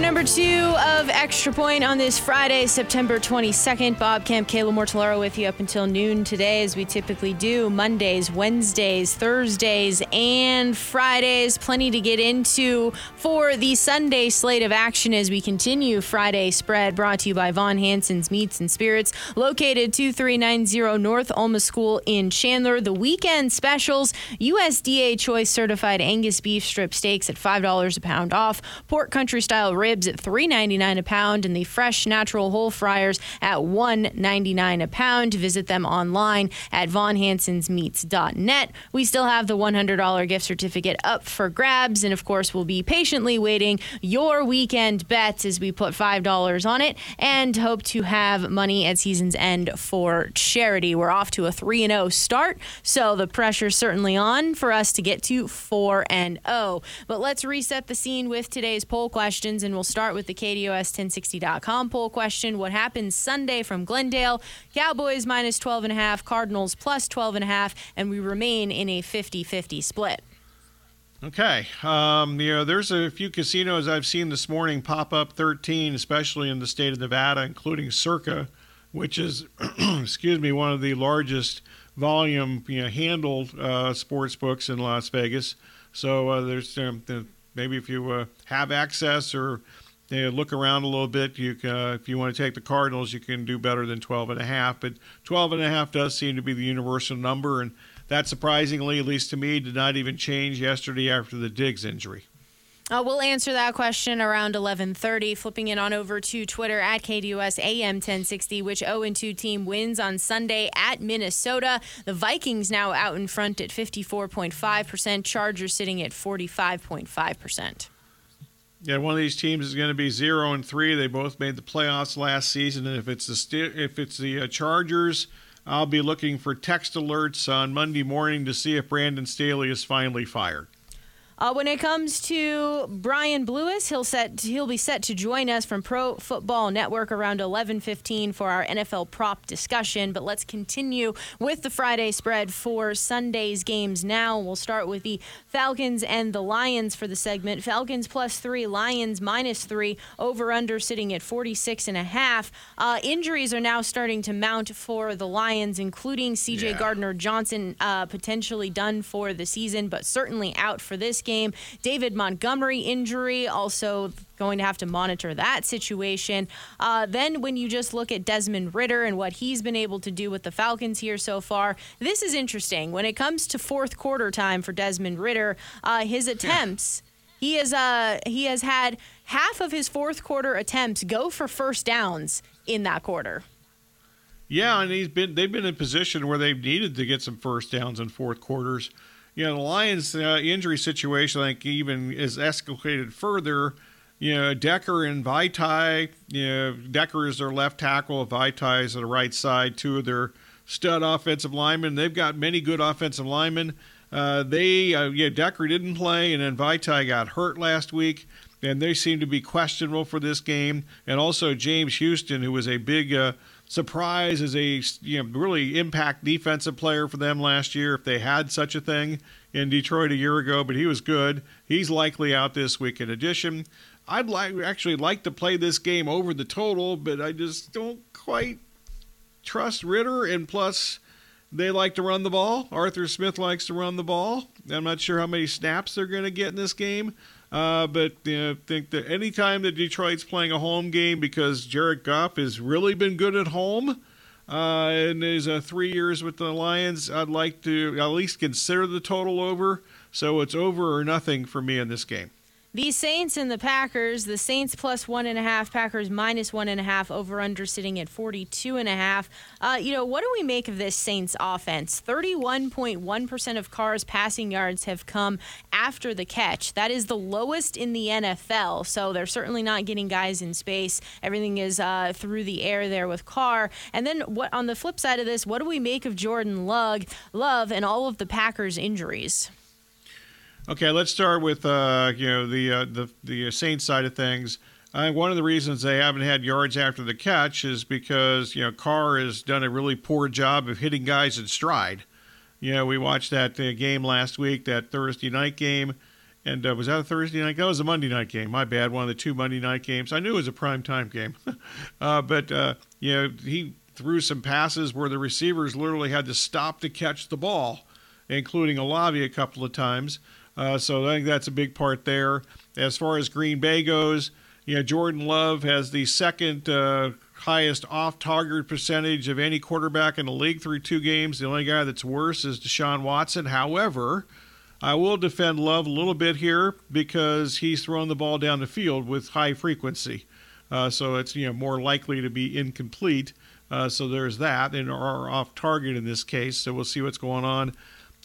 Number two of Extra Point on this Friday, September 22nd. Bob Kemp, Kayla Mortellaro with you up until noon today, as we typically do Mondays, Wednesdays, Thursdays, and Fridays. Plenty to get into for the Sunday slate of action as we continue Friday spread brought to you by Von Hanson's Meats and Spirits, located 2390 North Alma School in Chandler. The weekend specials USDA Choice Certified Angus Beef Strip Steaks at $5 a pound off, Pork Country Style ribs at $3.99 a pound and the fresh natural whole fryers at $1.99 a pound. Visit them online at vonhansonsmeats.net. We still have the $100 gift certificate up for grabs, and of course, we'll be patiently waiting your weekend bets as we put $5 on it and hope to have money at season's end for charity. We're off to a 3 0 start, so the pressure's certainly on for us to get to 4 and 0. But let's reset the scene with today's poll questions and start with the KDUS1060.com poll question. What happens Sunday from Glendale? Cowboys minus 12.5, Cardinals plus 12.5, and we remain in a 50 50 split. Okay. Um, you know, there's a few casinos I've seen this morning pop up 13, especially in the state of Nevada, including Circa, which is, excuse me, one of the largest volume you know, handled uh, sports books in Las Vegas. So uh, there's um, maybe if you uh, have access or you know, look around a little bit, you can, uh, if you want to take the Cardinals, you can do better than 12 and a half. But 12 and a half does seem to be the universal number, and that surprisingly, at least to me, did not even change yesterday after the Diggs injury. Uh, we'll answer that question around 11:30. Flipping it on over to Twitter at KDUS AM 1060. Which 0-2 team wins on Sunday at Minnesota? The Vikings now out in front at 54.5 percent. Chargers sitting at 45.5 percent. Yeah, one of these teams is going to be zero and three. They both made the playoffs last season, and if it's the if it's the uh, Chargers, I'll be looking for text alerts on Monday morning to see if Brandon Staley is finally fired. Uh, when it comes to Brian Blewis, he'll set he'll be set to join us from Pro Football Network around 11:15 for our NFL prop discussion. But let's continue with the Friday spread for Sunday's games. Now we'll start with the Falcons and the Lions for the segment. Falcons plus three, Lions minus three. Over under sitting at 46 and a half. Uh, injuries are now starting to mount for the Lions, including C.J. Yeah. Gardner Johnson uh, potentially done for the season, but certainly out for this game. David Montgomery injury, also going to have to monitor that situation. Uh, then, when you just look at Desmond Ridder and what he's been able to do with the Falcons here so far, this is interesting. When it comes to fourth quarter time for Desmond Ridder, uh, his attempts. He has uh he has had half of his fourth quarter attempts go for first downs in that quarter. Yeah, and he's been they've been in position where they've needed to get some first downs in fourth quarters you know, the Lions' uh, injury situation, like even is escalated further. You know, Decker and Vaitai, You know, Decker is their left tackle. Vaitai is the right side. Two of their stud offensive linemen. They've got many good offensive linemen. Uh, they, uh, yeah, Decker didn't play, and then Vaitai got hurt last week, and they seem to be questionable for this game. And also James Houston, who was a big uh, surprise as a you know really impact defensive player for them last year if they had such a thing in Detroit a year ago, but he was good. He's likely out this week. In addition, I'd like actually like to play this game over the total, but I just don't quite trust Ridder And plus, they like to run the ball. Arthur Smith likes to run the ball. I'm not sure how many snaps they're going to get in this game. Uh, but you know, I think that anytime that Detroit's playing a home game, because Jared Goff has really been good at home, uh, and his uh, three years with the Lions, I'd like to at least consider the total over. So it's over or nothing for me in this game. The Saints and the Packers. The Saints plus one and a half, Packers minus one and a half, over under sitting at 42 and a half. Uh, you know, what do we make of this Saints offense? 31.1% of Carr's passing yards have come after the catch. That is the lowest in the NFL. So they're certainly not getting guys in space. Everything is uh, through the air there with Carr. And then what on the flip side of this, what do we make of Jordan Lug, Love and all of the Packers injuries? Okay, let's start with uh, you know the uh, the the Saints side of things. Think one of the reasons they haven't had yards after the catch is because you know Carr has done a really poor job of hitting guys in stride. You know, we watched that uh, game last week, that Thursday night game, and uh, was that a Thursday night? That was a Monday night game. My bad, one of the two Monday night games. I knew it was a prime time game, uh, but uh, you know he threw some passes where the receivers literally had to stop to catch the ball, including Olave a couple of times. Uh, so I think that's a big part there. As far as Green Bay goes, you know, Jordan Love has the second uh, highest off target percentage of any quarterback in the league through two games. The only guy that's worse is Deshaun Watson. However, I will defend Love a little bit here because he's thrown the ball down the field with high frequency. Uh, so it's you know more likely to be incomplete. Uh, so there's that, and are off target in this case. So we'll see what's going on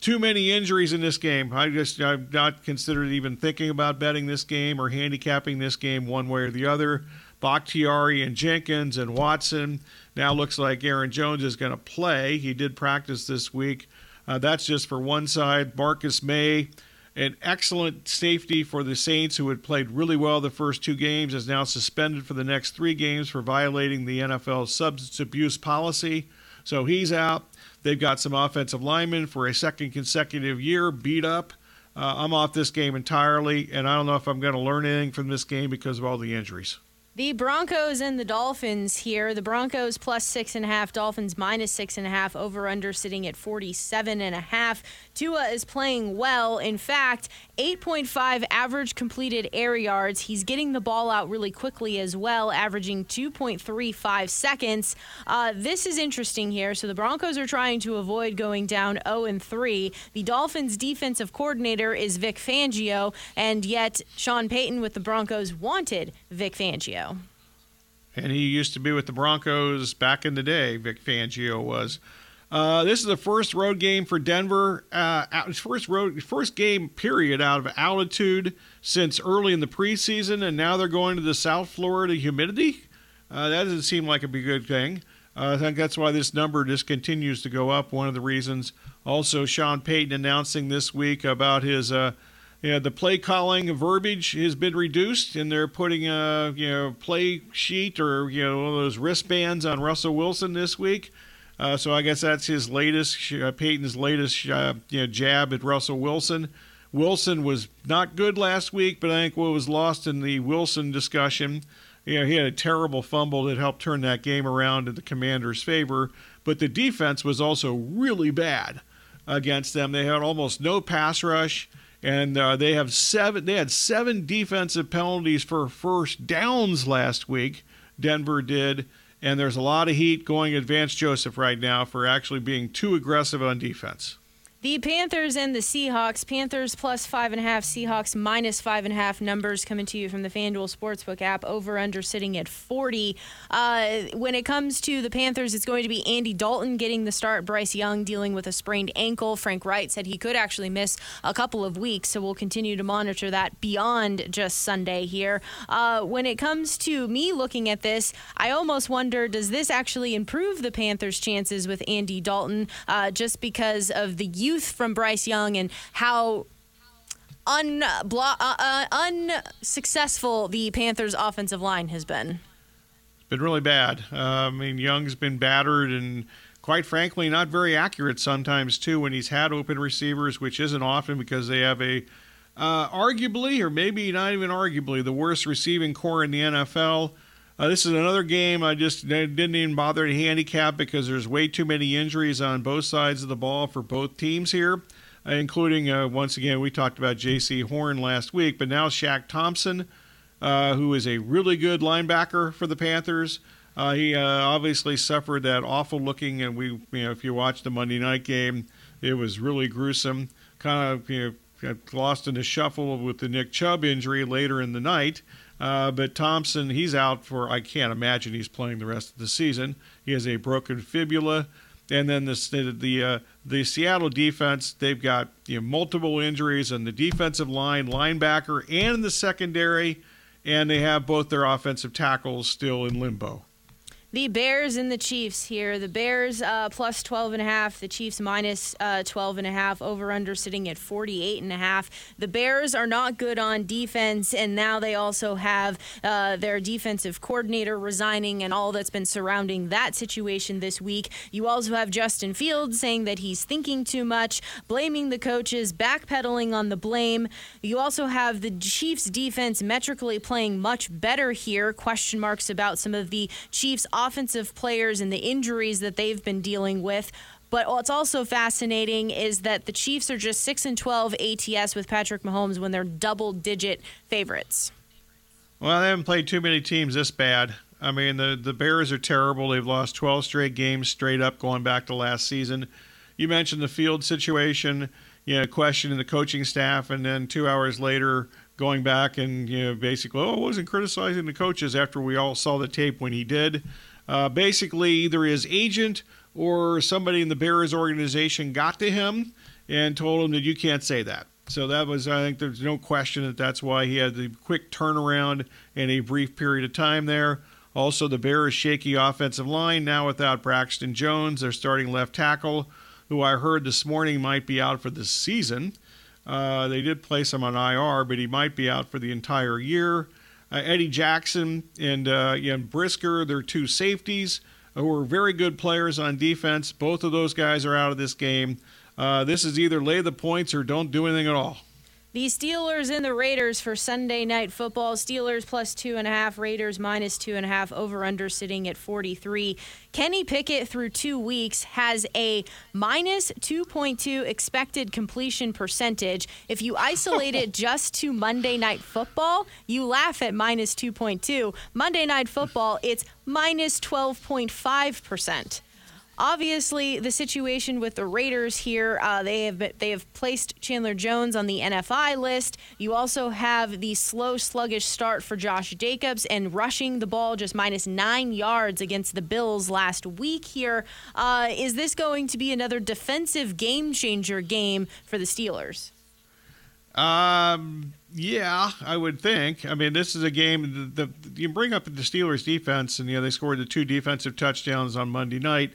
too many injuries in this game. I just I've not considered even thinking about betting this game or handicapping this game one way or the other. Bakhtiari and Jenkins and Watson. Now looks like Aaron Jones is going to play. He did practice this week. Uh, that's just for one side. Marcus Maye, an excellent safety for the Saints, who had played really well the first two games, is now suspended for the next three games for violating the NFL substance abuse policy. So he's out. They've got some offensive linemen for a second consecutive year beat up. Uh, I'm off this game entirely, and I don't know if I'm going to learn anything from this game because of all the injuries. The Broncos and the Dolphins here. The Broncos plus six and a half, Dolphins minus six and a half, over under sitting at 47 and a half. Tua is playing well. In fact, 8.5 average completed air yards. He's getting the ball out really quickly as well, averaging 2.35 seconds. Uh, this is interesting here. So the Broncos are trying to avoid going down 0 and 3. The Dolphins' defensive coordinator is Vic Fangio, and yet Sean Payton with the Broncos wanted Vic Fangio. And he used to be with the Broncos back in the day, Vic Fangio was. Uh, this is the first road game for Denver. Uh, first road, first game period out of altitude since early in the preseason, and now they're going to the South Florida humidity. Uh, that doesn't seem like a good thing. Uh, I think that's why this number just continues to go up. One of the reasons. Also, Sean Payton announcing this week about his, uh, you know, the play calling verbiage has been reduced, and they're putting a you know play sheet or you know one of those wristbands on Russell Wilson this week. Uh, so I guess that's his latest, uh, Payton's latest uh, you know, jab at Russell Wilson. Wilson was not good last week, but I think what was lost in the Wilson discussion, you know, he had a terrible fumble that helped turn that game around in the Commanders' favor. But the defense was also really bad against them. They had almost no pass rush, and uh, they have seven. They had seven defensive penalties for first downs last week. Denver did and there's a lot of heat going Vance Joseph right now for actually being too aggressive on defense. The Panthers and the Seahawks. Panthers plus five and a half, Seahawks minus five and a half numbers coming to you from the FanDuel Sportsbook app. Over under sitting at 40. Uh, when it comes to the Panthers, it's going to be Andy Dalton getting the start. Bryce Young dealing with a sprained ankle. Frank Reich said he could actually miss a couple of weeks, so we'll continue to monitor that beyond just Sunday here. Uh, when it comes to me looking at this, I almost wonder does this actually improve the Panthers' chances with Andy Dalton uh, just because of the youth? Youth from Bryce Young and how uh, uh, unsuccessful the Panthers' offensive line has been. It's been really bad. Uh, I mean, Young's been battered and quite frankly, not very accurate sometimes too when he's had open receivers, which isn't often because they have a uh, arguably, or maybe not even arguably, the worst receiving corps in the NFL. Uh, this is another game I just didn't even bother to handicap because there's way too many injuries on both sides of the ball for both teams here, uh, including, uh, once again, we talked about Jaycee Horn last week, but now Shaq Thompson, uh, who is a really good linebacker for the Panthers. Uh, he obviously suffered that awful looking, and we, you know, if you watch the Monday night game, it was really gruesome. Kind of, you know, got lost in the shuffle with the Nick Chubb injury later in the night. Uh, but Thompson, he's out for, I can't imagine he's playing the rest of the season. He has a broken fibula. And then the the uh, the Seattle defense, they've got you know, multiple injuries on the defensive line, linebacker, and the secondary, and they have both their offensive tackles still in limbo the Bears and the Chiefs here. The Bears uh, plus 12 and a half. The Chiefs minus, uh, 12 and a half. Over under sitting at 48 and a half. The Bears are not good on defense, and now they also have uh, their defensive coordinator resigning and all that's been surrounding that situation this week. You also have Justin Fields saying that he's thinking too much, blaming the coaches, backpedaling on the blame. You also have the Chiefs defense metrically playing much better here. Question marks about some of the Chiefs offensive players and the injuries that they've been dealing with. But what's also fascinating is that the Chiefs are just 6 and 12 ATS with Patrick Mahomes when they're double digit favorites. Well, they haven't played too many teams this bad. I mean, the, the Bears are terrible. They've lost 12 straight games straight up going back to last season. You mentioned the field situation, you know, questioning the coaching staff, and then two hours later, going back and you know basically oh I wasn't criticizing the coaches after we all saw the tape when he did. Uh, basically, either his agent or somebody in the Bears organization got to him and told him that you can't say that. So that was, I think, there's no question that that's why he had the quick turnaround in a brief period of time there. Also, the Bears' shaky offensive line now without Braxton Jones, their starting left tackle, who I heard this morning might be out for the season. Uh, they did place him on IR, but he might be out for the entire year. Uh, Eddie Jackson and uh, Brisker, they're two safeties who are very good players on defense. Both of those guys are out of this game. Uh, this is either lay the points or don't do anything at all. The Steelers and the Raiders for Sunday night football. Steelers plus two and a half, Raiders minus two and a half, over under sitting at 43. Kenny Pickett through two weeks has a minus 2.2 expected completion percentage. If you isolate it just to Monday night football, you laugh at minus 2.2. Monday night football, it's minus 12.5%. Obviously, the situation with the Raiders here, uh, they have been, they have placed Chandler Jones on the NFI list. You also have the slow, sluggish start for Josh Jacobs and rushing the ball just minus nine yards against the Bills last week. Here, uh, is this going to be another defensive game changer game for the Steelers? Um. Yeah, I would think. I mean, this is a game. The, the you bring up the Steelers defense, and you know they scored the two defensive touchdowns on Monday night.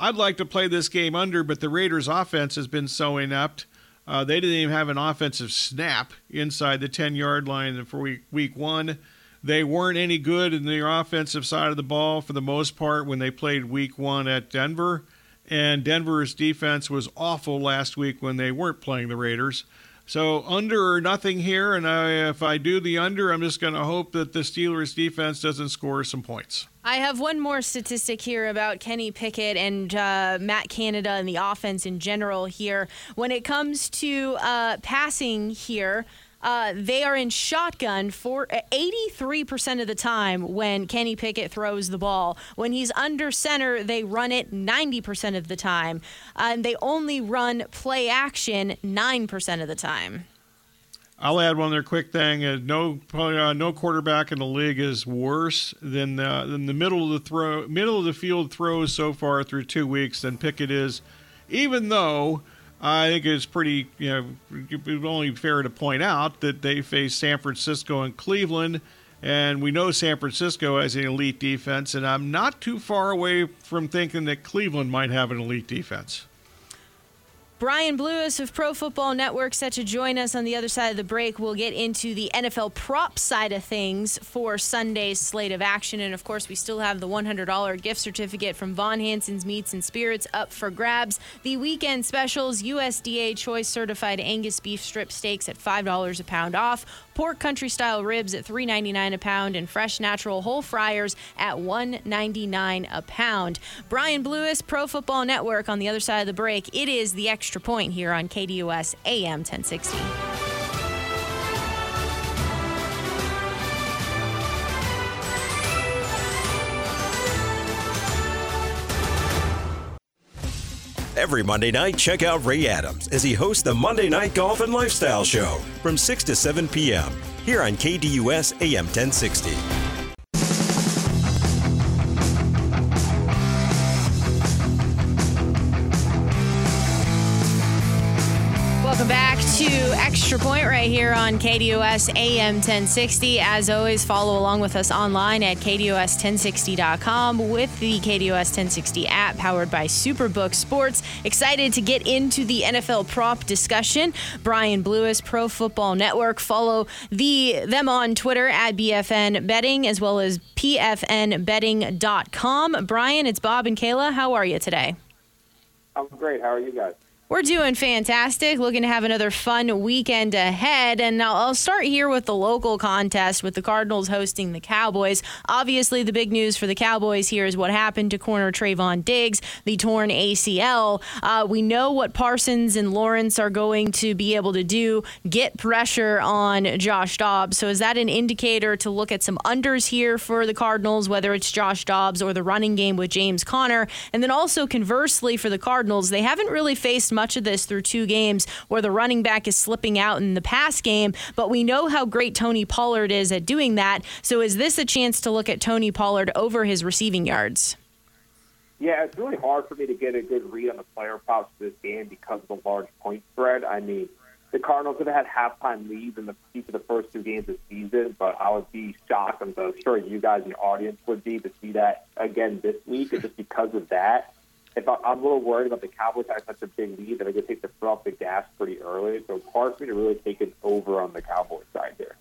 I'd like to play this game under, but the Raiders' offense has been so inept. Uh, they didn't even have an offensive snap inside the 10 yard line for week, week one. They weren't any good in their offensive side of the ball for the most part when they played week one at Denver. And Denver's defense was awful last week when they weren't playing the Raiders. So under or nothing here, and I, if I do the under, I'm just going to hope that the Steelers' defense doesn't score some points. I have one more statistic here about Kenny Pickett and uh, Matt Canada and the offense in general here. When it comes to uh, passing here, uh, they are in shotgun for 83% of the time when Kenny Pickett throws the ball. When he's under center, they run it 90% of the time. and they only run play action 9% of the time. I'll add one other quick thing. Uh, no, uh, no quarterback in the league is worse than the, than the middle of the throw, middle of the field throws so far through two weeks than Pickett is. Even though I think it's pretty, you know, it's only fair to point out that they face San Francisco and Cleveland, and we know San Francisco has an elite defense, and I'm not too far away from thinking that Cleveland might have an elite defense. Brian Blewis of Pro Football Network set to join us on the other side of the break. We'll get into the NFL prop side of things for Sunday's slate of action. And of course, we still have the $100 gift certificate from Von Hanson's Meats and Spirits up for grabs. The weekend specials USDA Choice Certified Angus Beef Strip Steaks at $5 a pound off pork country style ribs at $3.99 a pound, and fresh natural whole fryers at $1.99 a pound. Brian Blewis, Pro Football Network on the other side of the break. It is the extra point here on KDUS AM 1060. Every Monday night, check out Ray Adams as he hosts the Monday Night Golf and Lifestyle Show from 6 to 7 p.m. here on KDUS AM 1060. Point right here on KDUS AM 1060. As always, follow along with us online at KDUS1060.com with the KDUS 1060 app powered by Superbook Sports. Excited to get into the NFL prop discussion. Brian Blewis, Pro Football Network. Follow the them on Twitter at PFN Betting as well as PFNBetting.com. Brian, it's Bob and Kayla. How are you today? I'm great. How are you guys? We're doing fantastic. Looking to have another fun weekend ahead. And I'll, start here with the local contest with the Cardinals hosting the Cowboys. Obviously, the big news for the Cowboys here is what happened to corner Trevon Diggs, the torn ACL. Uh, we know what Parsons and Lawrence are going to be able to do get pressure on Josh Dobbs. So, is that an indicator to look at some unders here for the Cardinals, whether it's Josh Dobbs or the running game with James Conner? And then also, conversely, for the Cardinals, they haven't really faced much of this through two games where the running back is slipping out in the pass game, but we know how great Tony Pollard is at doing that. So is this a chance to look at Tony Pollard over his receiving yards? Yeah, it's really hard for me to get a good read on the player props for this game because of the large point spread. I mean, the Cardinals have had halftime leads in the each of the first two games of the season, but I would be shocked, and I'm sure you guys in the audience would be, to see that again this week. Just because of that, if I, I'm a little worried about the Cowboys having such a big lead that I could take the foot off the gas pretty early. So it's hard for me to really take it over on the Cowboys side here.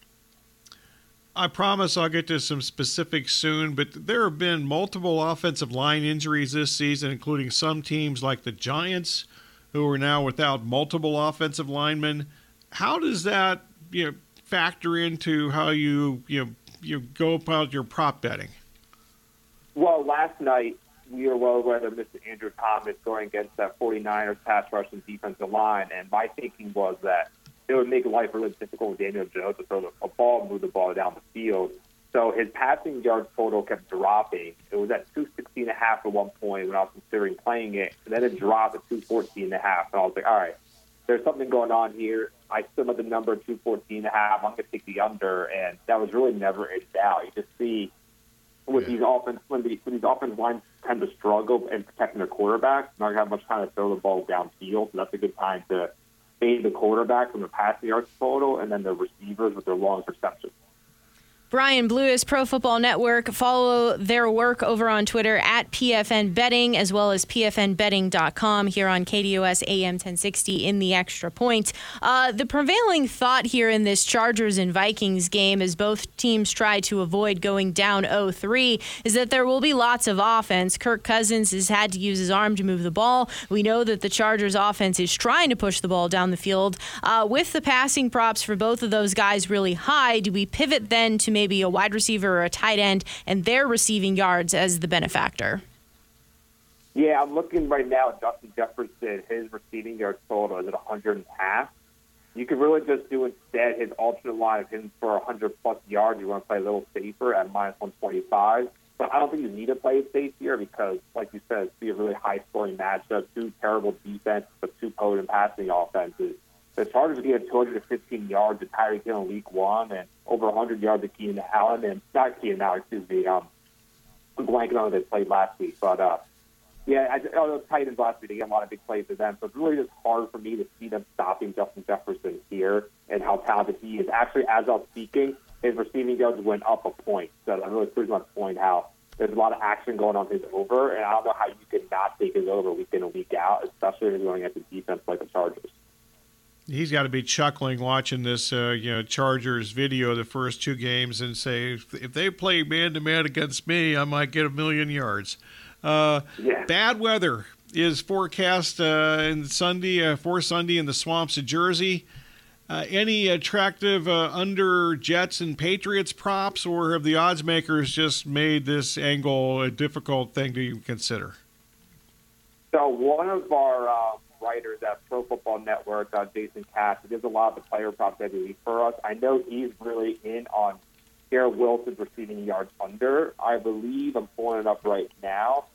I promise I'll get to some specifics soon, but there have been multiple offensive line injuries this season, including some teams like the Giants, who are now without multiple offensive linemen. How does that you know, factor into how you you know, you go about your prop betting? Well, last night we were well aware that Mr. Andrew Thomas going against that 49ers pass rush and defensive line, and my thinking was that it would make life really difficult with Daniel Jones to throw a ball, move the ball down the field. So his passing yards total kept dropping. It was at 216 and a half at one point when I was considering playing it, and then it dropped to 214 and a half. And I was like, all right, there's something going on here. I still have the number 214 and a half. I'm going to take the under, and that was really never in doubt. You just see with yeah. these offense when, the, when these offensive lines tend to struggle in protecting their quarterback, not have much time to throw the ball downfield. So that's a good time to fade the quarterback from the passing yards total, and then the receivers with their long receptions. Brian Blewis, Pro Football Network. Follow their work over on Twitter at PFN Betting as well as PFNBetting.com here on KDUS AM 1060 in the extra point. Uh, the prevailing thought here in this Chargers and Vikings game, as both teams try to avoid going down 0 3, is that there will be lots of offense. Kirk Cousins has had to use his arm to move the ball. We know that the Chargers offense is trying to push the ball down the field. Uh, with the passing props for both of those guys really high, do we pivot then to maybe a wide receiver or a tight end and their receiving yards as the benefactor? Yeah, I'm looking right now at Justin Jefferson. His receiving yards total is at 100 and a half. You could really just do instead his alternate line of him for 100 plus yards. You want to play a little safer at minus 125. But I don't think you need to play it safe here because, like you said, it's be a really high scoring matchup. Two terrible defense, but two potent passing offenses. The Chargers gave 215 yards to Tyreek Hill in Week One, and over 100 yards to Keenan Allen, and not Keenan Allen, excuse me. Um, I'm blanking on who they played last week, but uh, yeah, I, oh, the Titans last week they get a lot of big plays for them. So it's really just hard for me to see them stopping Justin Jefferson here and how talented he is. Actually, as I was speaking, his receiving yards went up a point. So that really proves my point how there's a lot of action going on his over, and I don't know how you could not take his over week in and week out, especially if you're going against a defense like the Chargers he's got to be chuckling watching this, uh, you know, Chargers video of the first two games and say, if they play man to man against me, I might get a million yards. Uh, yeah. Bad weather is forecast uh, in Sunday uh, for Sunday in the swamps of Jersey. Uh, any attractive uh, under Jets and Patriots props, or have the odds makers just made this angle a difficult thing to consider? So one of our writers at Pro Football Network, uh, Jason Cash, he does a lot of the player props every for us. I know he's really in on Garrett Wilson's receiving yards under. I believe I'm pulling it up right now.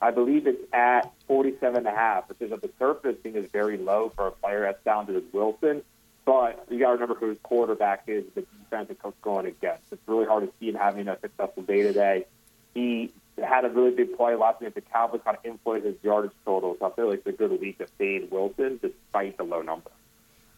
I believe it's at 47 and a half, which is at the surface seen as very low for a player that's down to Wilson. But you got to remember who his quarterback is, the defense that Cook's going against. It's really hard to see him having a successful day today. He had a really big play last week. The Cowboys kind of inflated his yardage total, so I feel like it's a good week to fade Wilson despite the low number.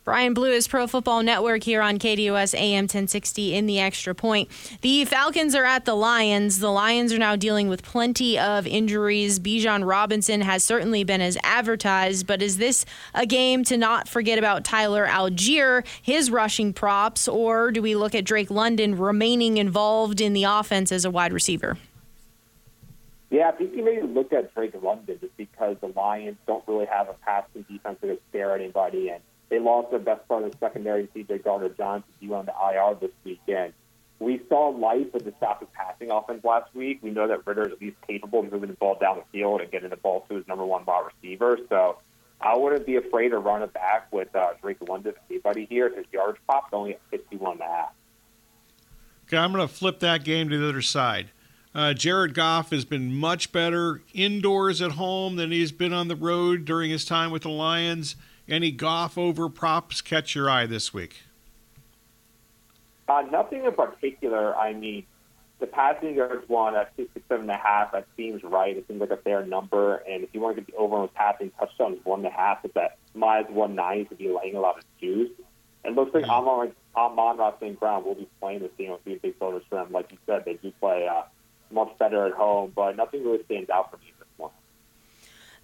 Brian Blewis Pro Football Network here on KDUS AM 1060 in the extra point. The Falcons are at the Lions. The Lions are now dealing with plenty of injuries. Bijan Robinson has certainly been as advertised, but is this a game to not forget about Tyler Allgeier, his rushing props, or do we look at Drake London remaining involved in the offense as a wide receiver? Yeah, I think you maybe look at Drake London just because the Lions don't really have a passing defense that can scare anybody and they lost their best part of the secondary, C.J. Gardner-Johnson, you on the IR this weekend. We saw life with the stopping passing offense last week. We know that Ridder is at least capable of moving the ball down the field and getting the ball to his number one wide receiver. So I wouldn't be afraid to run it back with uh, Drake London, if anybody here. His yards popped only at 51 and a half. Okay, I'm going to flip that game to the other side. Uh, Jared Goff has been much better indoors at home than he's been on the road during his time with the Lions. Any Goff over props catch your eye this week? Uh, nothing in particular. I mean, the passing yards one at 67 and a half, that seems right. It seems like a fair number. And if you want to get the over on passing touchdowns, one and a half, it's at minus 190 to be laying a lot of juice. And looks like mm-hmm. Amon, Amon-Ra St. Brown will be playing this game. Be a big bonus for him. Like you said, they do play uh, much better at home, but nothing really stands out for me this one.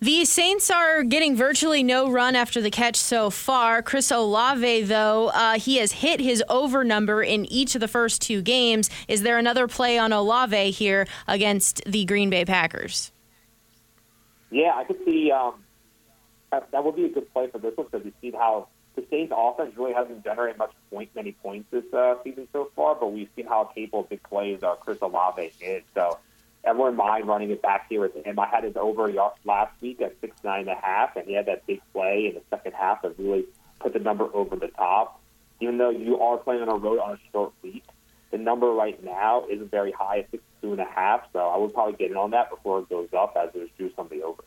the Saints are getting virtually no run after the catch so far. Chris Olave, though, uh, he has hit his over number in each of the first two games. Is there another play on Olave here against the Green Bay Packers? Yeah, I could see um, that, that would be a good play for this one because you see how the Saints offense really hasn't generated much point, many points this uh, season so far, but we've seen how capable big plays uh, Chris Olave is. So wouldn't mind running it back here with him. I had his over last week at six nine and a half, and he had that big play in the second half that really put the number over the top. Even though you are playing on a road on a short week, the number right now isn't very high at six two and a half. So I would probably get in on that before it goes up as there's juice on the over.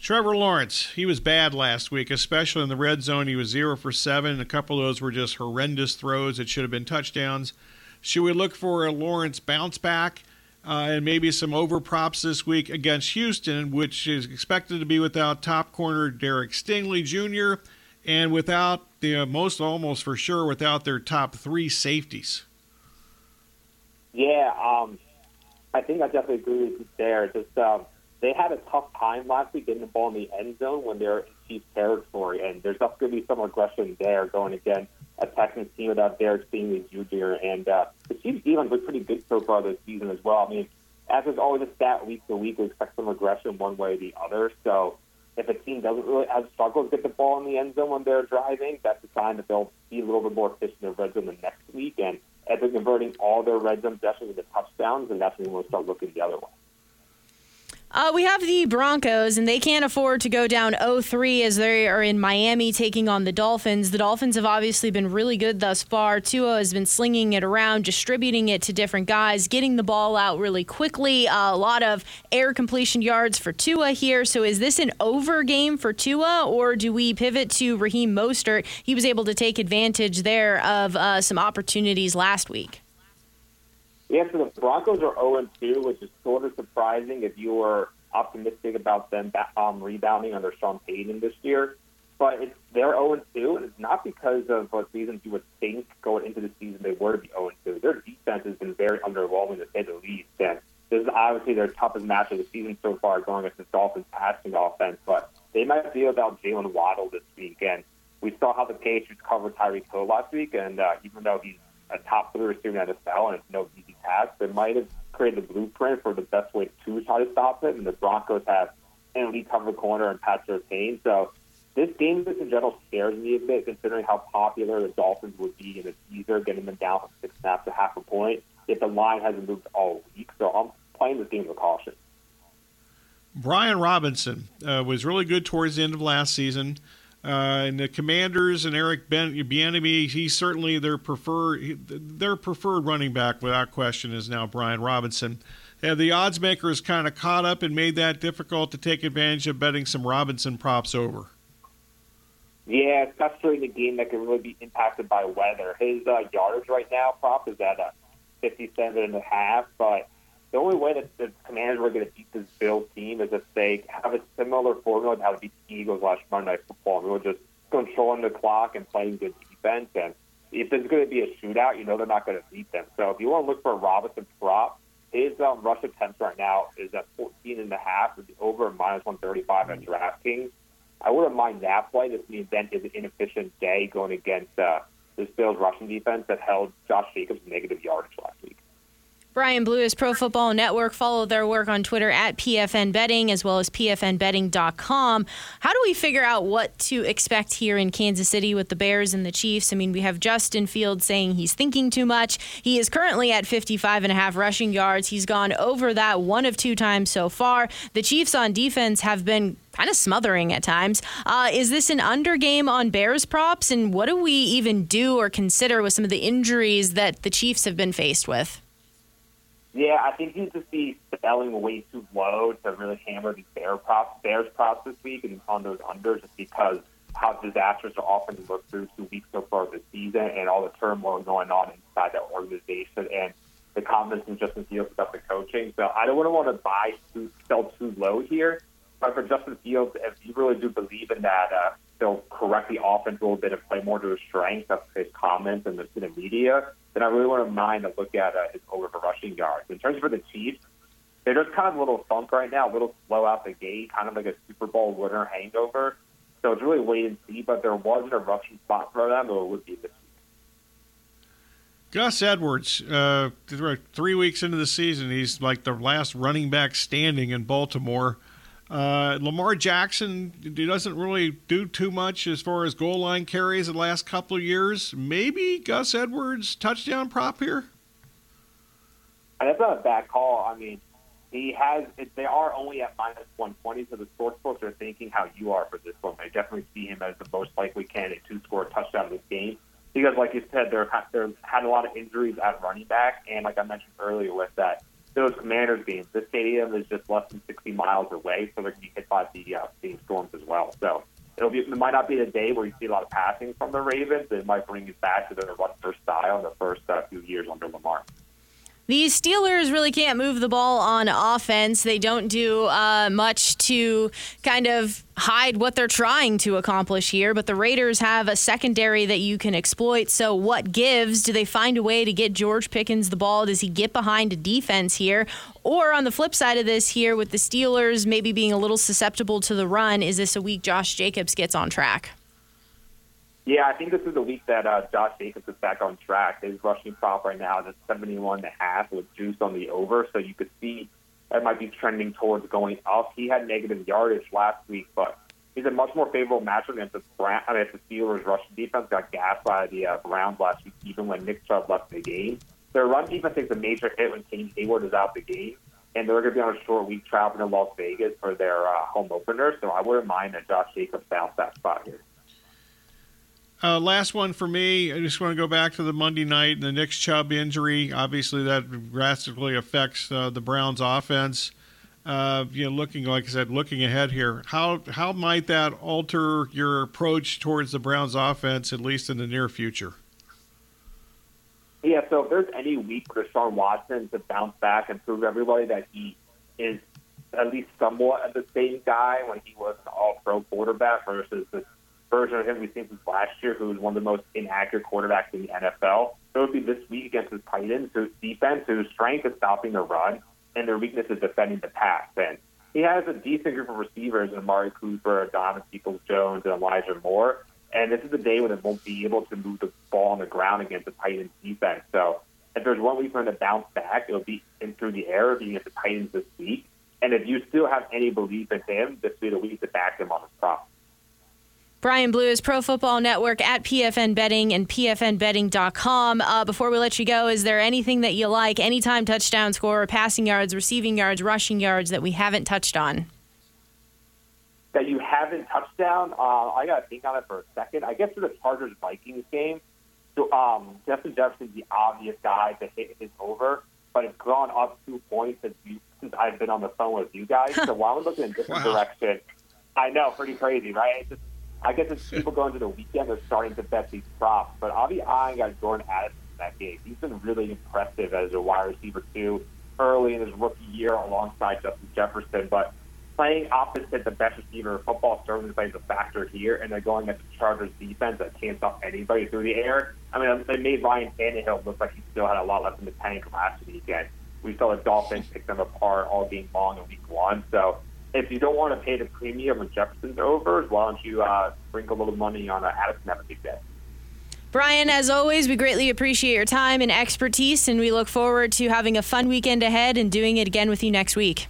Trevor Lawrence, he was bad last week, especially in the red zone. He was zero for seven. A couple of those were just horrendous throws that should have been touchdowns. Should we look for a Lawrence bounce back? uh, and maybe some over props this week against Houston, which is expected to be without top corner Derek Stingley Jr. and without the uh, most almost for sure without their top three safeties. Yeah, um, I think I definitely agree with you there. Just um, they had a tough time last week getting the ball in the end zone when they're in Chiefs territory, and there's going to be some aggression there going against a Texans team without Derek Stingley Jr. And uh, the Chiefs defense was pretty good so far this season as well. I mean, as is always a stat week to week, we expect some aggression one way or the other. So if a team doesn't really have struggles to get the ball in the end zone when they're driving, that's a sign that they'll be a little bit more efficient in the red zone the next week. And as they're converting all their red zone possessions into touchdowns, and that's when we'll start looking the other way. Uh, we have the Broncos, and they can't afford to go down 0-3 as they are in Miami taking on the Dolphins. The Dolphins have obviously been really good thus far. Tua has been slinging it around, distributing it to different guys, getting the ball out really quickly. Uh, a lot of air completion yards for Tua here. So is this an over game for Tua, or do we pivot to Raheem Mostert? He was able to take advantage there of uh, some opportunities last week. Yeah, so the Broncos are 0 2, which is sort of surprising if you were optimistic about them um, rebounding under Sean Payton this year. But it's, they're 0 2, and it's not because of what reasons you would think going into the season they were to be 0 2. Their defense has been very underwhelming to say the least. And this is obviously their toughest match of the season so far, going against the Dolphins passing offense. But they might feel about Jaylen Waddle this week. And we saw how the Patriots covered Tyreek Hill last week, and uh, even though he's a top three receiver in the NFL, and it's no easy task. They might have created a blueprint for the best way to try to stop it, and the Broncos have an elite cover corner and Pat Surtain. So this game just in general scares me a bit, considering how popular the Dolphins would be in the teaser, getting them down from six snaps to half a point if the line hasn't moved all week. So I'm playing this game with caution. Brian Robinson uh, was really good towards the end of last season. Uh, and the Commanders and Eric ben- Bieniemy, he's certainly their preferred their preferred running back without question is now Brian Robinson. have the odds makers kind of caught up and made that difficult to take advantage of betting some Robinson props over? Yeah, especially in a game that can really be impacted by weather. His uh, right now prop is at a 57 and a half, but the only way that the Commanders are going to beat this Bills team is if they have a similar formula to how to beat the Eagles last Monday Night Football. We were just controlling the clock and playing good defense. And if there's going to be a shootout, you know they're not going to beat them. So if you want to look for a Robinson prop, his um, rush attempts right now is at 14 and a half, with over minus 135 at DraftKings. I wouldn't mind that play. This means then is an inefficient day going against uh, this Bills rushing defense that held Josh Jacobs negative yardage last week. Brian Blewis Pro Football Network. Follow their work on Twitter at PFN Betting as well as PFNBetting.com. How do we figure out what to expect here in Kansas City with the Bears and the Chiefs? I mean, we have Justin Fields saying he's thinking too much. He is currently at 55 and a half rushing yards. He's gone over that one of two times so far. The Chiefs on defense have been kind of smothering at times. Uh, is this an under game on Bears props? And what do we even do or consider with some of the injuries that the Chiefs have been faced with? Yeah, I think he's just be selling way too low to really hammer these Bear props, Bears props this week and on those unders just because how disastrous are often look through two weeks so far this season and all the turmoil going on inside that organization and the confidence in Justin Fields without the coaching. So I don't want to buy too, sell too low here. But for Justin Fields, if you really do believe in that, uh, they'll correct the offense a little bit and play more to his strength of his comments and the, to the media then I really wouldn't mind to look at uh, his over for rushing yards. In terms of the Chiefs, they're just kind of a little funk right now, a little slow out the gate, kind of like a Super Bowl winner hangover. So it's really wait and see, but there wasn't a rushing spot for them, or it would be this. Gus Edwards, uh, three weeks into the season, he's like the last running back standing in Baltimore. Uh, Lamar Jackson doesn't really do too much as far as goal line carries in the last couple of years. Maybe Gus Edwards touchdown prop here. That's not a bad call. I mean, he has. They are only at minus one twenty, so the sports books are thinking how you are for this one. I definitely see him as the most likely candidate to score a touchdown in this game because, like you said, they're they're had a lot of injuries at running back, and like I mentioned earlier, with that those Commanders games. This stadium is just less than 60 miles away, so they're going to be hit by the uh, same storms as well. So it'll be it might not be the day where you see a lot of passing from the Ravens. It might bring you back to their run first style in the first uh, few years under Lamar. These Steelers really can't move the ball on offense. They don't do uh, much to kind of hide what they're trying to accomplish here, but the Raiders have a secondary that you can exploit. So, what gives? Do they find a way to get George Pickens the ball? Does he get behind a defense here? Or on the flip side of this, here with the Steelers maybe being a little susceptible to the run, is this a week Josh Jacobs gets on track? Yeah, I think this is the week that uh, Josh Jacobs is back on track. His rushing prop right now is at 71 and a half with juice on the over, so you could see that might be trending towards going up. He had negative yardage last week, but he's a much more favorable matchup against the Browns. I mean, the Steelers' rushing defense got gassed by the uh, Browns last week, even when Nick Chubb left the game. Their run defense takes a major hit when Kane Heyward is out the game, and they're going to be on a short week traveling to Las Vegas for their uh, home opener. So I wouldn't mind that Josh Jacobs bounce that spot here. Uh, last one for me. I just want to go back to the Monday night, and the Nick Chubb injury. Obviously, that drastically affects uh, the Browns' offense. Uh, you know, looking like I said, looking ahead here, how how might that alter your approach towards the Browns' offense, at least in the near future? Yeah, so if there's any week for Deshaun Watson to bounce back and prove everybody that he is at least somewhat of the same guy when he was an All-Pro quarterback versus the version of him we've seen since last year, who was one of the most inaccurate quarterbacks in the NFL. So it would be this week against his Titans, whose defense, whose strength is stopping the run, and their weakness is defending the pass. And he has a decent group of receivers in Amari Cooper, Donovan Peoples-Jones, and Elijah Moore. And this is the day when they won't be able to move the ball on the ground against the Titans defense. So if there's one week for him to bounce back, it'll be in through the air, being at the Titans this week. And if you still have any belief in him, this will be the week to back him on prop. Brian Blewis Pro Football Network at PFN Betting and PFNBetting.com. Uh, before we let you go, is there anything that you like, anytime touchdown score, passing yards, receiving yards, rushing yards that we haven't touched on? That you haven't touched down? Uh, I got to think on it for a second. I guess for the Chargers Vikings game, so um, Justin Jefferson's the obvious guy to hit his over. but it's gone up two points since, you, since I've been on the phone with you guys. so while I'm looking in a different Wow. direction, I know, pretty crazy, right? It's just, I guess it's people going to the weekend, they're starting to bet these props. But I'll be eyeing on Jordan Addison in that game. He's been really impressive as a wide receiver, too, early in his rookie year alongside Justin Jefferson. But playing opposite the best receiver football certainly plays a factor here, and they're going at the Chargers defense that can't stop anybody through the air. I mean, they made Ryan Tannehill look like he still had a lot left in the tank last weekend. We saw the Dolphins pick them apart all game long in week one. So if you don't want to pay the premium on Jefferson's overs, why don't you uh, sprinkle a little money on uh, Addison have a big day? Brian, as always, we greatly appreciate your time and expertise, and we look forward to having a fun weekend ahead and doing it again with you next week.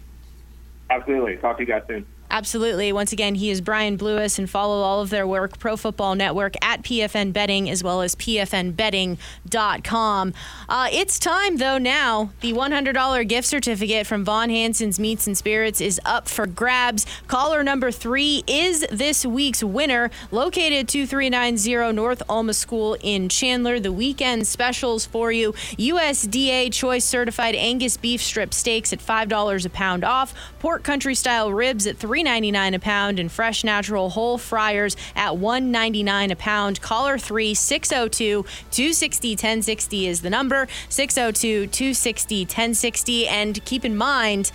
Absolutely. Talk to you guys soon. Absolutely. Once again, he is Brian Blewis, and follow all of their work, Pro Football Network, at PFN Betting, as well as PFNBetting.com. Uh, it's time, though, now. The $100 gift certificate from Von Hanson's Meats and Spirits is up for grabs. Caller number three is this week's winner, located 2390 North Alma School in Chandler. The weekend specials for you USDA Choice Certified Angus Beef Strip Steaks at $5 a pound off, Pork Country Style Ribs at $3.99 a pound, and fresh natural whole fryers at $1.99 a pound. Caller 3 602 260 1060 is the number 602 260 1060. And keep in mind,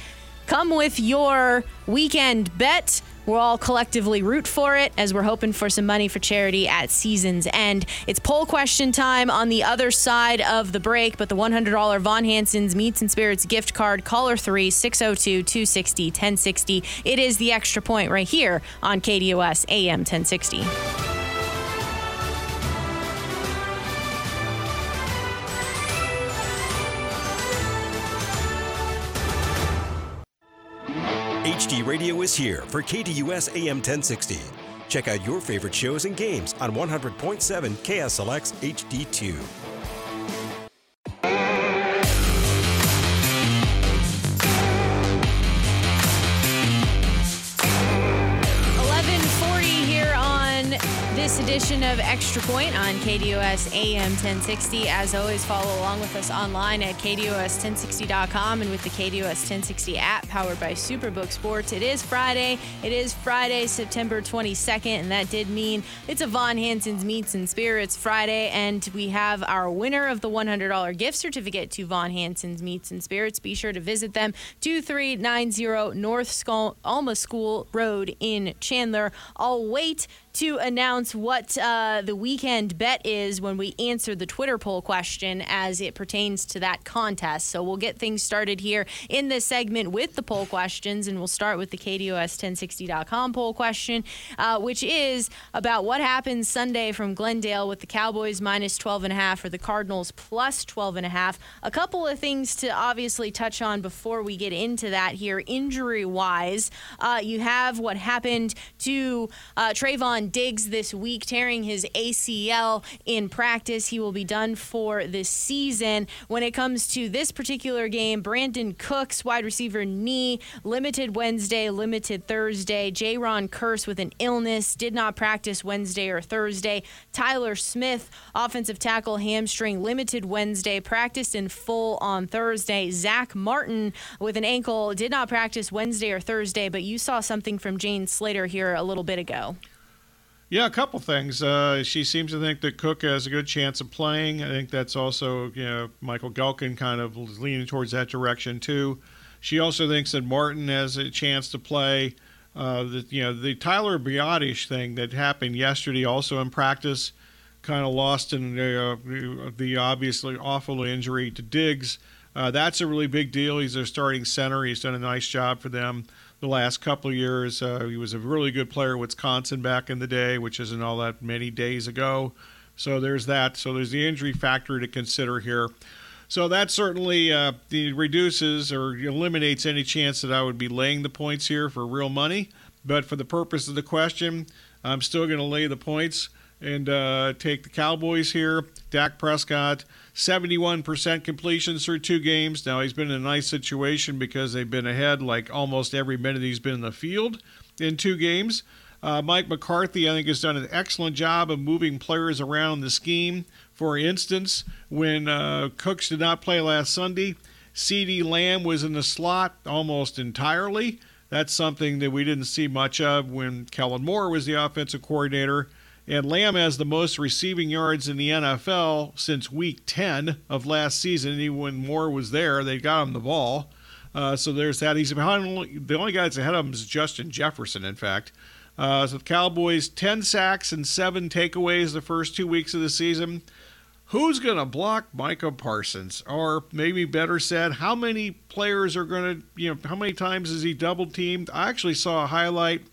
come with your weekend bet. We'll all collectively root for it as we're hoping for some money for charity at season's end. It's poll question time on the other side of the break, but the $100 Von Hanson's Meats and Spirits gift card, caller 3 602 260 1060. It is the extra point right here on KDUS AM 1060. HD Radio is here for KDUS AM 1060. Check out your favorite shows and games on 100.7 KSLX HD2. Of Extra Point on KDUS AM 1060. As always, follow along with us online at KDUS1060.com and with the KDUS 1060 app powered by Superbook Sports. It is Friday. It is Friday, September 22nd, and that did mean it's a Von Hanson's Meats and Spirits Friday, and we have our winner of the $100 gift certificate to Von Hanson's Meats and Spirits. Be sure to visit them 2390 North Alma School Road in Chandler. I'll wait to announce what uh, the weekend bet is when we answer the Twitter poll question as it pertains to that contest. So we'll get things started here in this segment with the poll questions, and we'll start with the KDUS1060.com poll question, uh, which is about what happens Sunday from Glendale with the Cowboys minus 12 and a half or the Cardinals plus 12 and a half. A couple of things to obviously touch on before we get into that here, injury wise. Uh, you have what happened to uh, Trevon Diggs this week, tearing his ACL in practice. He will be done for this season. When it comes to this particular game, Brandin Cooks, wide receiver knee, limited Wednesday, limited Thursday. Jayron Kearse with an illness, did not practice Wednesday or Thursday. Tyler Smith, offensive tackle, hamstring, limited Wednesday, practiced in full on Thursday. Zack Martin with an ankle, did not practice Wednesday or Thursday, but you saw something from Jane Slater here a little bit ago. Yeah, a couple things. Uh, she seems to think that Cook has a good chance of playing. I think that's also, you know, Michael Gehlken kind of leaning towards that direction too. She also thinks that Martin has a chance to play. Uh, the, you know, the Tyler Biadasz thing that happened yesterday, also in practice, kind of lost in the, uh, the obviously awful injury to Diggs. Uh, that's a really big deal. He's their starting center. He's done a nice job for them the last couple years. Uh, he was a really good player Wisconsin back in the day, which isn't all that many days ago. So there's that. So there's the injury factor to consider here. So that certainly uh, reduces or eliminates any chance that I would be laying the points here for real money. But for the purpose of the question, I'm still going to lay the points and uh, take the Cowboys here. Dak Prescott, 71% completions through two games. Now, he's been in a nice situation because they've been ahead like almost every minute he's been in the field in two games. Uh, Mike McCarthy, I think, has done an excellent job of moving players around the scheme. For instance, when uh, Cooks did not play last Sunday, CeeDee Lamb was in the slot almost entirely. That's something that we didn't see much of when Kellen Moore was the offensive coordinator. And Lamb has the most receiving yards in the NFL since week 10 of last season. Even when Moore was there, they got him the ball. Uh, so there's that. He's behind, the only guy that's ahead of him is Justin Jefferson, in fact. Uh, so the Cowboys, 10 sacks and seven takeaways the first two weeks of the season. Who's going to block Micah Parsons? Or maybe better said, how many players are going to, you know, how many times is he double teamed? I actually saw a highlight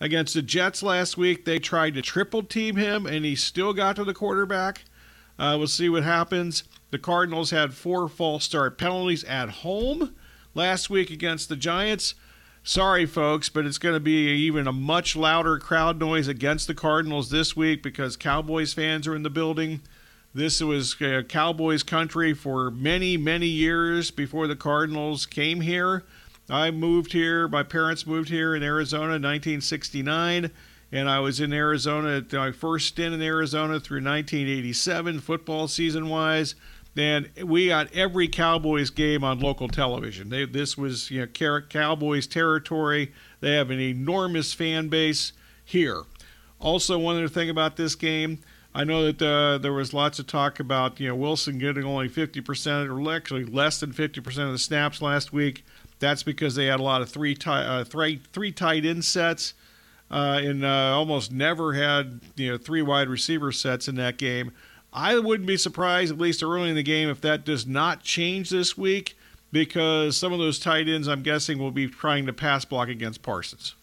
against the Jets last week. They tried to triple team him, and he still got to the quarterback. Uh, we'll see what happens. The Cardinals had four false start penalties at home last week against the Giants. Sorry, folks, but it's going to be even a much louder crowd noise against the Cardinals this week because Cowboys fans are in the building. This was uh, Cowboys country for many, many years before the Cardinals came here. I moved here, my parents moved here in Arizona in 1969, and I was in Arizona, my first stint in Arizona through 1987, football season wise and we got every Cowboys game on local television. They, this was you know Cowboys territory. They have an enormous fan base here. Also, one other thing about this game, I know that uh, there was lots of talk about you know Wilson getting only 50% or actually less than 50% of the snaps last week. That's because they had a lot of three tight uh, three three tight end sets. Uh, and uh, almost never had you know three wide receiver sets in that game. I wouldn't be surprised, at least early in the game, if that does not change this week because some of those tight ends, I'm guessing, will be trying to pass block against Parsons.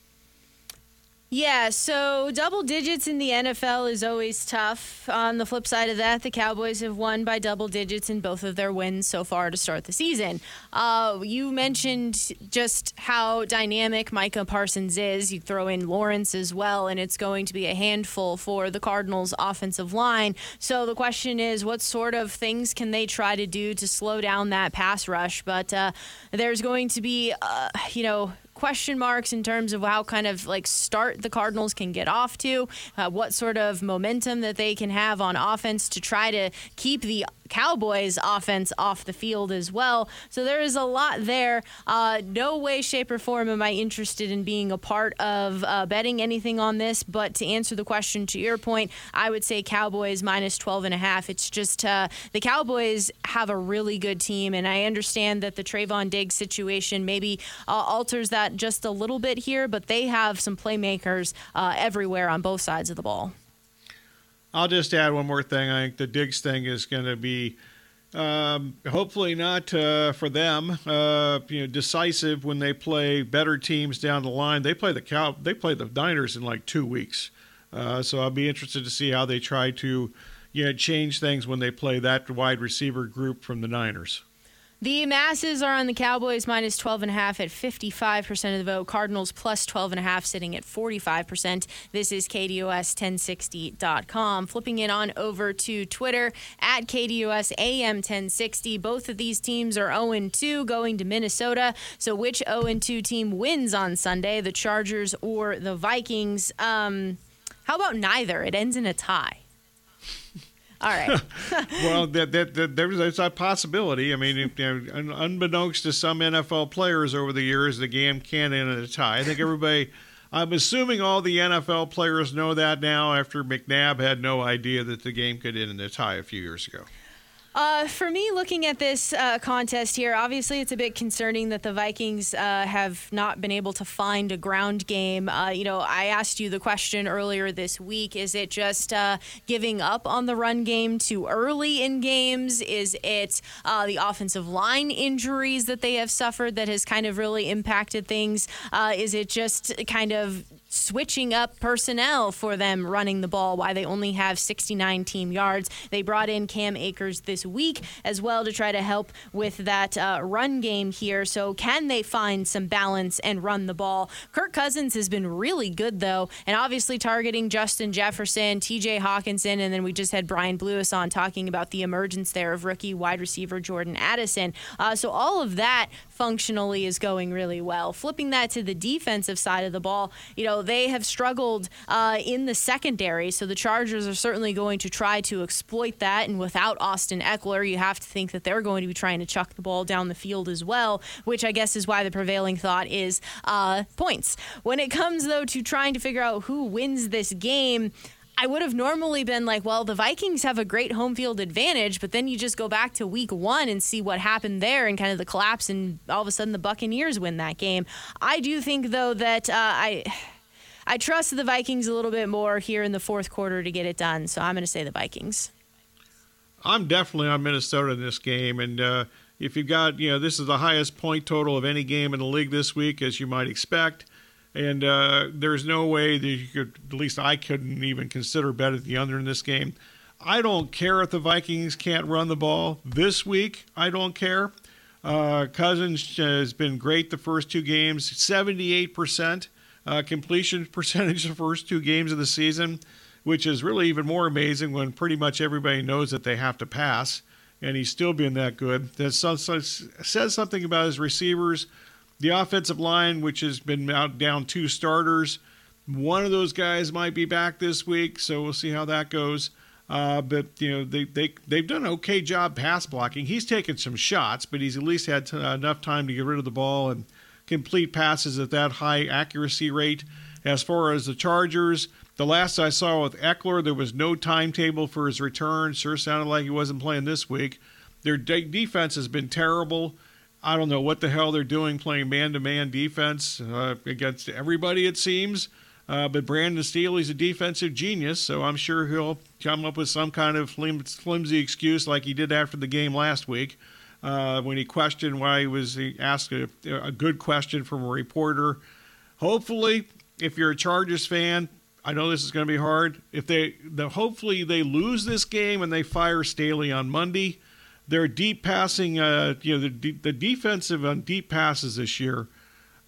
Yeah, so double digits in the NFL is always tough. On the flip side of that, the Cowboys have won by double digits in both of their wins so far to start the season. Uh, you mentioned just how dynamic Micah Parsons is. You throw in Lawrence as well, and it's going to be a handful for the Cardinals' offensive line. So the question is, what sort of things can they try to do to slow down that pass rush? But uh, there's going to be, uh, you know, question marks in terms of how kind of like start the Cardinals can get off to, uh, what sort of momentum that they can have on offense to try to keep the Cowboys offense off the field as well. So there is a lot there. Uh, no way, shape, or form am I interested in being a part of uh, betting anything on this. But to answer the question to your point, I would say Cowboys minus 12 and a half. It's just uh, the Cowboys have a really good team, and I understand that the Trevon Diggs situation maybe uh, alters that just a little bit here, but they have some playmakers uh, everywhere on both sides of the ball. I'll just add one more thing. I think the Diggs thing is going to be um, hopefully not uh, for them. Uh, you know, decisive when they play better teams down the line. They play the cow. They play the Niners in like two weeks. Uh, so I'll be interested to see how they try to, you know, change things when they play that wide receiver group from the Niners. The masses are on the Cowboys minus 12.5 at 55% of the vote. Cardinals plus 12.5 sitting at 45%. This is KDUS1060.com. Flipping it on over to Twitter at KDUS AM 1060. Both of these teams are 0 2 going to Minnesota. So which 0 2 team wins on Sunday, the Chargers or the Vikings? Um, how about neither? It ends in a tie. All right. well, that, that, that, there's a possibility. I mean, you know, unbeknownst to some NFL players over the years, the game can end in a tie. I think everybody. I'm assuming all the NFL players know that now after McNabb had no idea that the game could end in a tie a few years ago. Uh, for me, looking at this uh, contest here, obviously it's a bit concerning that the Vikings uh, have not been able to find a ground game. Uh, you know, I asked you the question earlier this week: Is it just uh, giving up on the run game too early in games? Is it uh, the offensive line injuries that they have suffered that has kind of really impacted things? is it just kind of switching up personnel for them running the ball, why they only have 69 team yards. They brought in Cam Akers this week as well to try to help with that uh, run game here. So, can they find some balance and run the ball? Kirk Cousins has been really good, though, and obviously targeting Justin Jefferson, TJ Hockenson, and then we just had Brian Blewis on talking about the emergence there of rookie wide receiver Jordan Addison. Uh, so, all of that functionally is going really well. Flipping that to the defensive side of the ball, you know, they have struggled uh, in the secondary, so the Chargers are certainly going to try to exploit that. And without Austin Ekeler, you have to think that they're going to be trying to chuck the ball down the field as well, which I guess is why the prevailing thought is uh, points. When it comes, though, to trying to figure out who wins this game, I would have normally been like, well, the Vikings have a great home field advantage, but then you just go back to week one and see what happened there and kind of the collapse, and all of a sudden the Buccaneers win that game. I do think, though, that uh, I. I trust the Vikings a little bit more here in the fourth quarter to get it done, so I'm going to say the Vikings. I'm definitely on Minnesota in this game, and uh, if you've got, you know, this is the highest point total of any game in the league this week, as you might expect and uh, there's no way that you could, at least I couldn't even consider betting the under in this game. I don't care if the Vikings can't run the ball this week. I don't care. Uh, Cousins has been great the first two games, 78% uh, completion percentage the first two games of the season, which is really even more amazing when pretty much everybody knows that they have to pass, and he's still been that good. That says something about his receivers the offensive line, which has been out down two starters, one of those guys might be back this week, so we'll see how that goes. Uh, but you know they they they've done an okay job pass blocking. He's taken some shots, but he's at least had t- enough time to get rid of the ball and complete passes at that high accuracy rate. As far as the Chargers, the last I saw with Ekeler, there was no timetable for his return. Sure sounded like he wasn't playing this week. Their de- defense has been terrible. I don't know what the hell they're doing playing man to man defense uh, against everybody, it seems. Uh, but Brandon Staley's a defensive genius, so I'm sure he'll come up with some kind of flimsy excuse like he did after the game last week uh, when he questioned why he was he asked a, a good question from a reporter. Hopefully, if you're a Chargers fan, I know this is going to be hard. If they, the, hopefully they lose this game and they fire Staley on Monday their deep passing, uh, you know, the, the defensive on deep passes this year,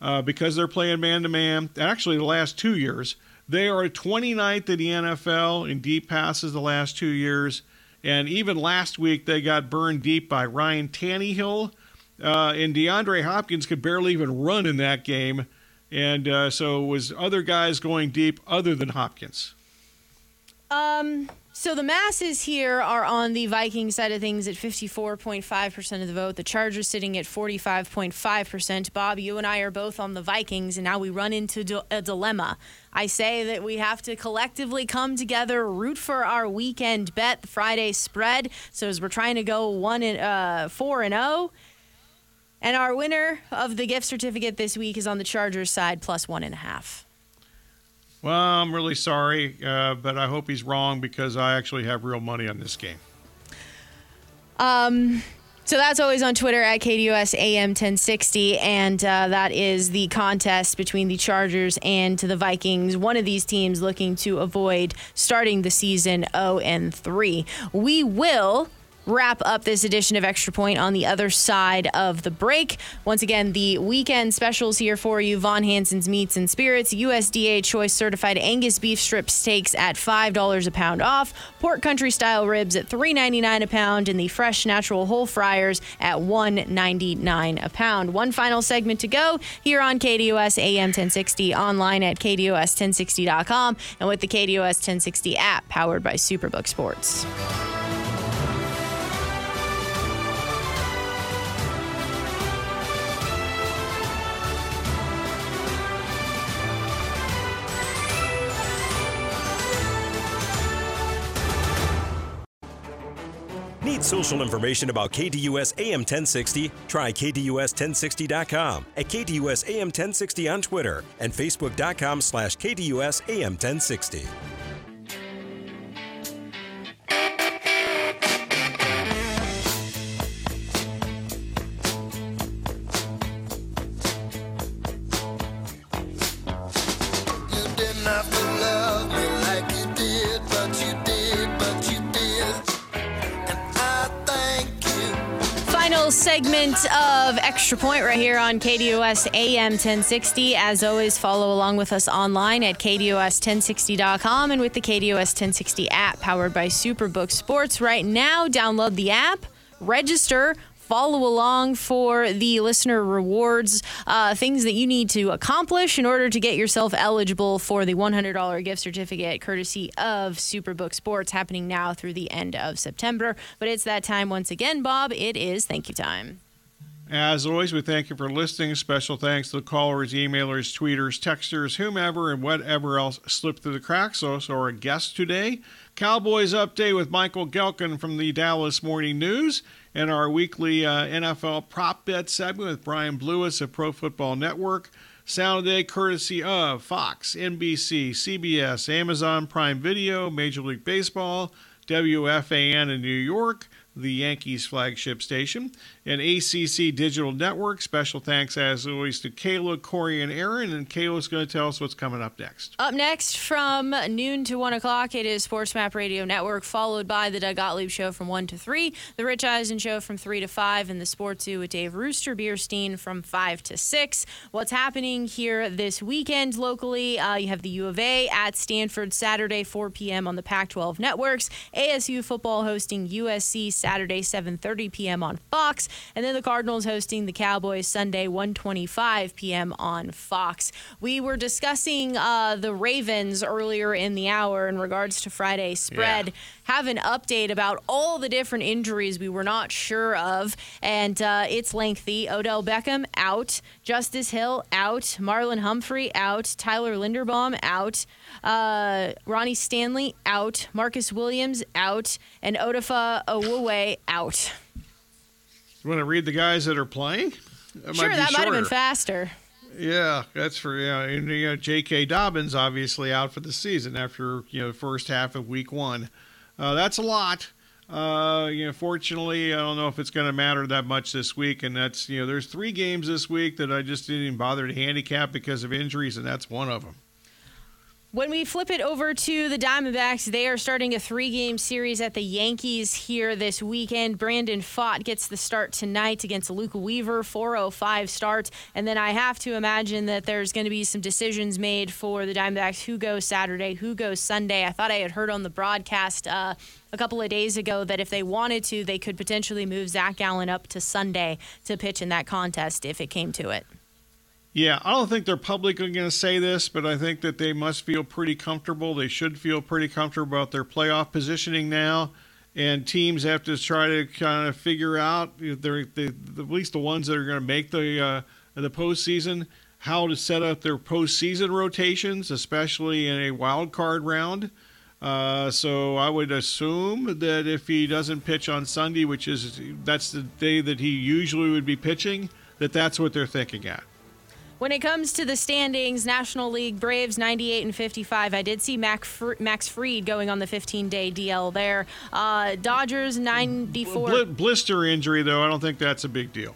uh, because they're playing man to man. Actually, the last two years, they are 29th in the NFL in deep passes the last two years. And even last week, they got burned deep by Ryan Tannehill. Uh, and DeAndre Hopkins could barely even run in that game. And uh, so was other guys going deep other than Hopkins. Um, so the masses here are on the Viking side of things at 54.5% of the vote. The Chargers sitting at 45.5%. Bob, you and I are both on the Vikings, and now we run into a dilemma. I say that we have to collectively come together, root for our weekend bet, the Friday spread. So as we're trying to go one and uh, four and zero. Oh, and our winner of the gift certificate this week is on the Chargers side, plus one and a half. Well, I'm really sorry, uh, but I hope he's wrong because I actually have real money on this game. Um, so that's always on Twitter at KDUS AM 1060, and uh, that is the contest between the Chargers and the Vikings. One of these teams looking to avoid starting the season 0 and 3. We will wrap up this edition of Extra Point on the other side of the break. Once again, the weekend specials here for you Von Hanson's Meats and Spirits, USDA Choice Certified Angus Beef Strip Steaks at $5 a pound off, Pork Country Style Ribs at $3.99 a pound, and the Fresh Natural Whole Fryers at $1.99 a pound. One final segment to go here on KDUS AM 1060, online at KDUS1060.com, and with the KDUS 1060 app powered by Superbook Sports. Need social information about KDUS AM 1060? Try KDUS1060.com, at KDUS AM 1060 on Twitter, and Facebook.com slash KDUS AM 1060. Segment of Extra Point right here on KDUS AM 1060. As always, follow along with us online at KDUS1060.com and with the KDUS 1060 app powered by Superbook Sports. Right now, download the app, register follow along for the listener rewards, uh, things that you need to accomplish in order to get yourself eligible for the $100 gift certificate courtesy of Superbook Sports happening now through the end of September. But it's that time once again, Bob. It is thank you time. As always, we thank you for listening. Special thanks to the callers, emailers, tweeters, texters, whomever, and whatever else slipped through the cracks. Also, our guest today, Cowboys Update with Michael Gehlken from the Dallas Morning News, and our weekly uh, NFL prop bet segment with Brian Blewis of Pro Football Network. Sound of the day courtesy of Fox, NBC, CBS, Amazon Prime Video, Major League Baseball, WFAN in New York the Yankees flagship station, and ACC Digital Network. Special thanks, as always, to Kayla, Corey, and Aaron. And Kayla's going to tell us what's coming up next. Up next from noon to 1 o'clock, it is Sports Map Radio Network, followed by the Doug Gottlieb Show from 1 to 3, the Rich Eisen Show from 3 to 5, and the Sports Zoo with Dave Rooster Beerstein from 5 to 6. What's happening here this weekend locally? Uh, you have the U of A at Stanford Saturday, 4 p.m. on the Pac 12 networks, ASU football hosting USC Saturday, 7:30 p.m. on Fox, and then the Cardinals hosting the Cowboys Sunday, 1:25 p.m. on Fox. We were discussing uh, the Ravens earlier in the hour in regards to Friday spread. Yeah. Have an update about all the different injuries we were not sure of, and uh, it's lengthy. Odell Beckham out, Justice Hill out, Marlon Humphrey out, Tyler Linderbaum out, uh, Ronnie Stanley out, Marcus Williams out, and Odafe Owusu out. You want to read the guys that are playing? That sure, might that might have been faster. Yeah, that's for yeah. And, you know, J.K. Dobbins obviously out for the season after you know the first half of Week One. Uh, that's a lot. Uh, you know, fortunately, I don't know if it's going to matter that much this week. And that's you know, there's three games this week that I just didn't even bother to handicap because of injuries, and that's one of them. When we flip it over to the Diamondbacks, they are starting a three game series at the Yankees here this weekend. Brandon Pfaadt gets the start tonight against Luke Weaver, 405 start. And then I have to imagine that there's going to be some decisions made for the Diamondbacks who goes Saturday, who goes Sunday. I thought I had heard on the broadcast uh, a couple of days ago that if they wanted to, they could potentially move Zac Gallen up to Sunday to pitch in that contest if it came to it. Yeah, I don't think they're publicly going to say this, but I think that they must feel pretty comfortable. They should feel pretty comfortable about their playoff positioning now. And teams have to try to kind of figure out, they're, they, at least the ones that are going to make the uh, the postseason, how to set up their postseason rotations, especially in a wild card round. Uh, so I would assume that if he doesn't pitch on Sunday, which is that's the day that he usually would be pitching, that that's what they're thinking at. When it comes to the standings, National League Braves 98 and 55. I did see Max Fried going on the 15 day DL there. Uh, Dodgers 94. blister injury, though, I don't think that's a big deal.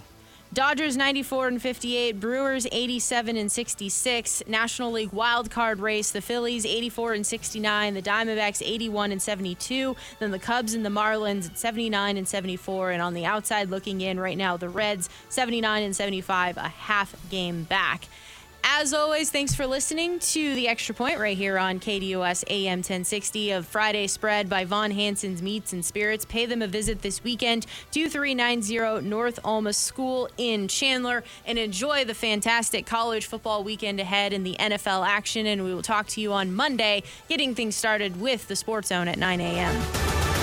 Dodgers 94 and 58, Brewers 87 and 66, National League wild card race, the Phillies 84 and 69, the Diamondbacks 81 and 72, then the Cubs and the Marlins at 79 and 74, and on the outside looking in right now, the Reds 79 and 75, a half game back. As always, thanks for listening to the Extra Point right here on KDUS AM 1060 of Friday Spread by Von Hanson's Meats and Spirits. Pay them a visit this weekend, 2390 North Alma School in Chandler, and enjoy the fantastic college football weekend ahead in the NFL action. And we will talk to you on Monday, getting things started with the Sports Zone at 9 a.m.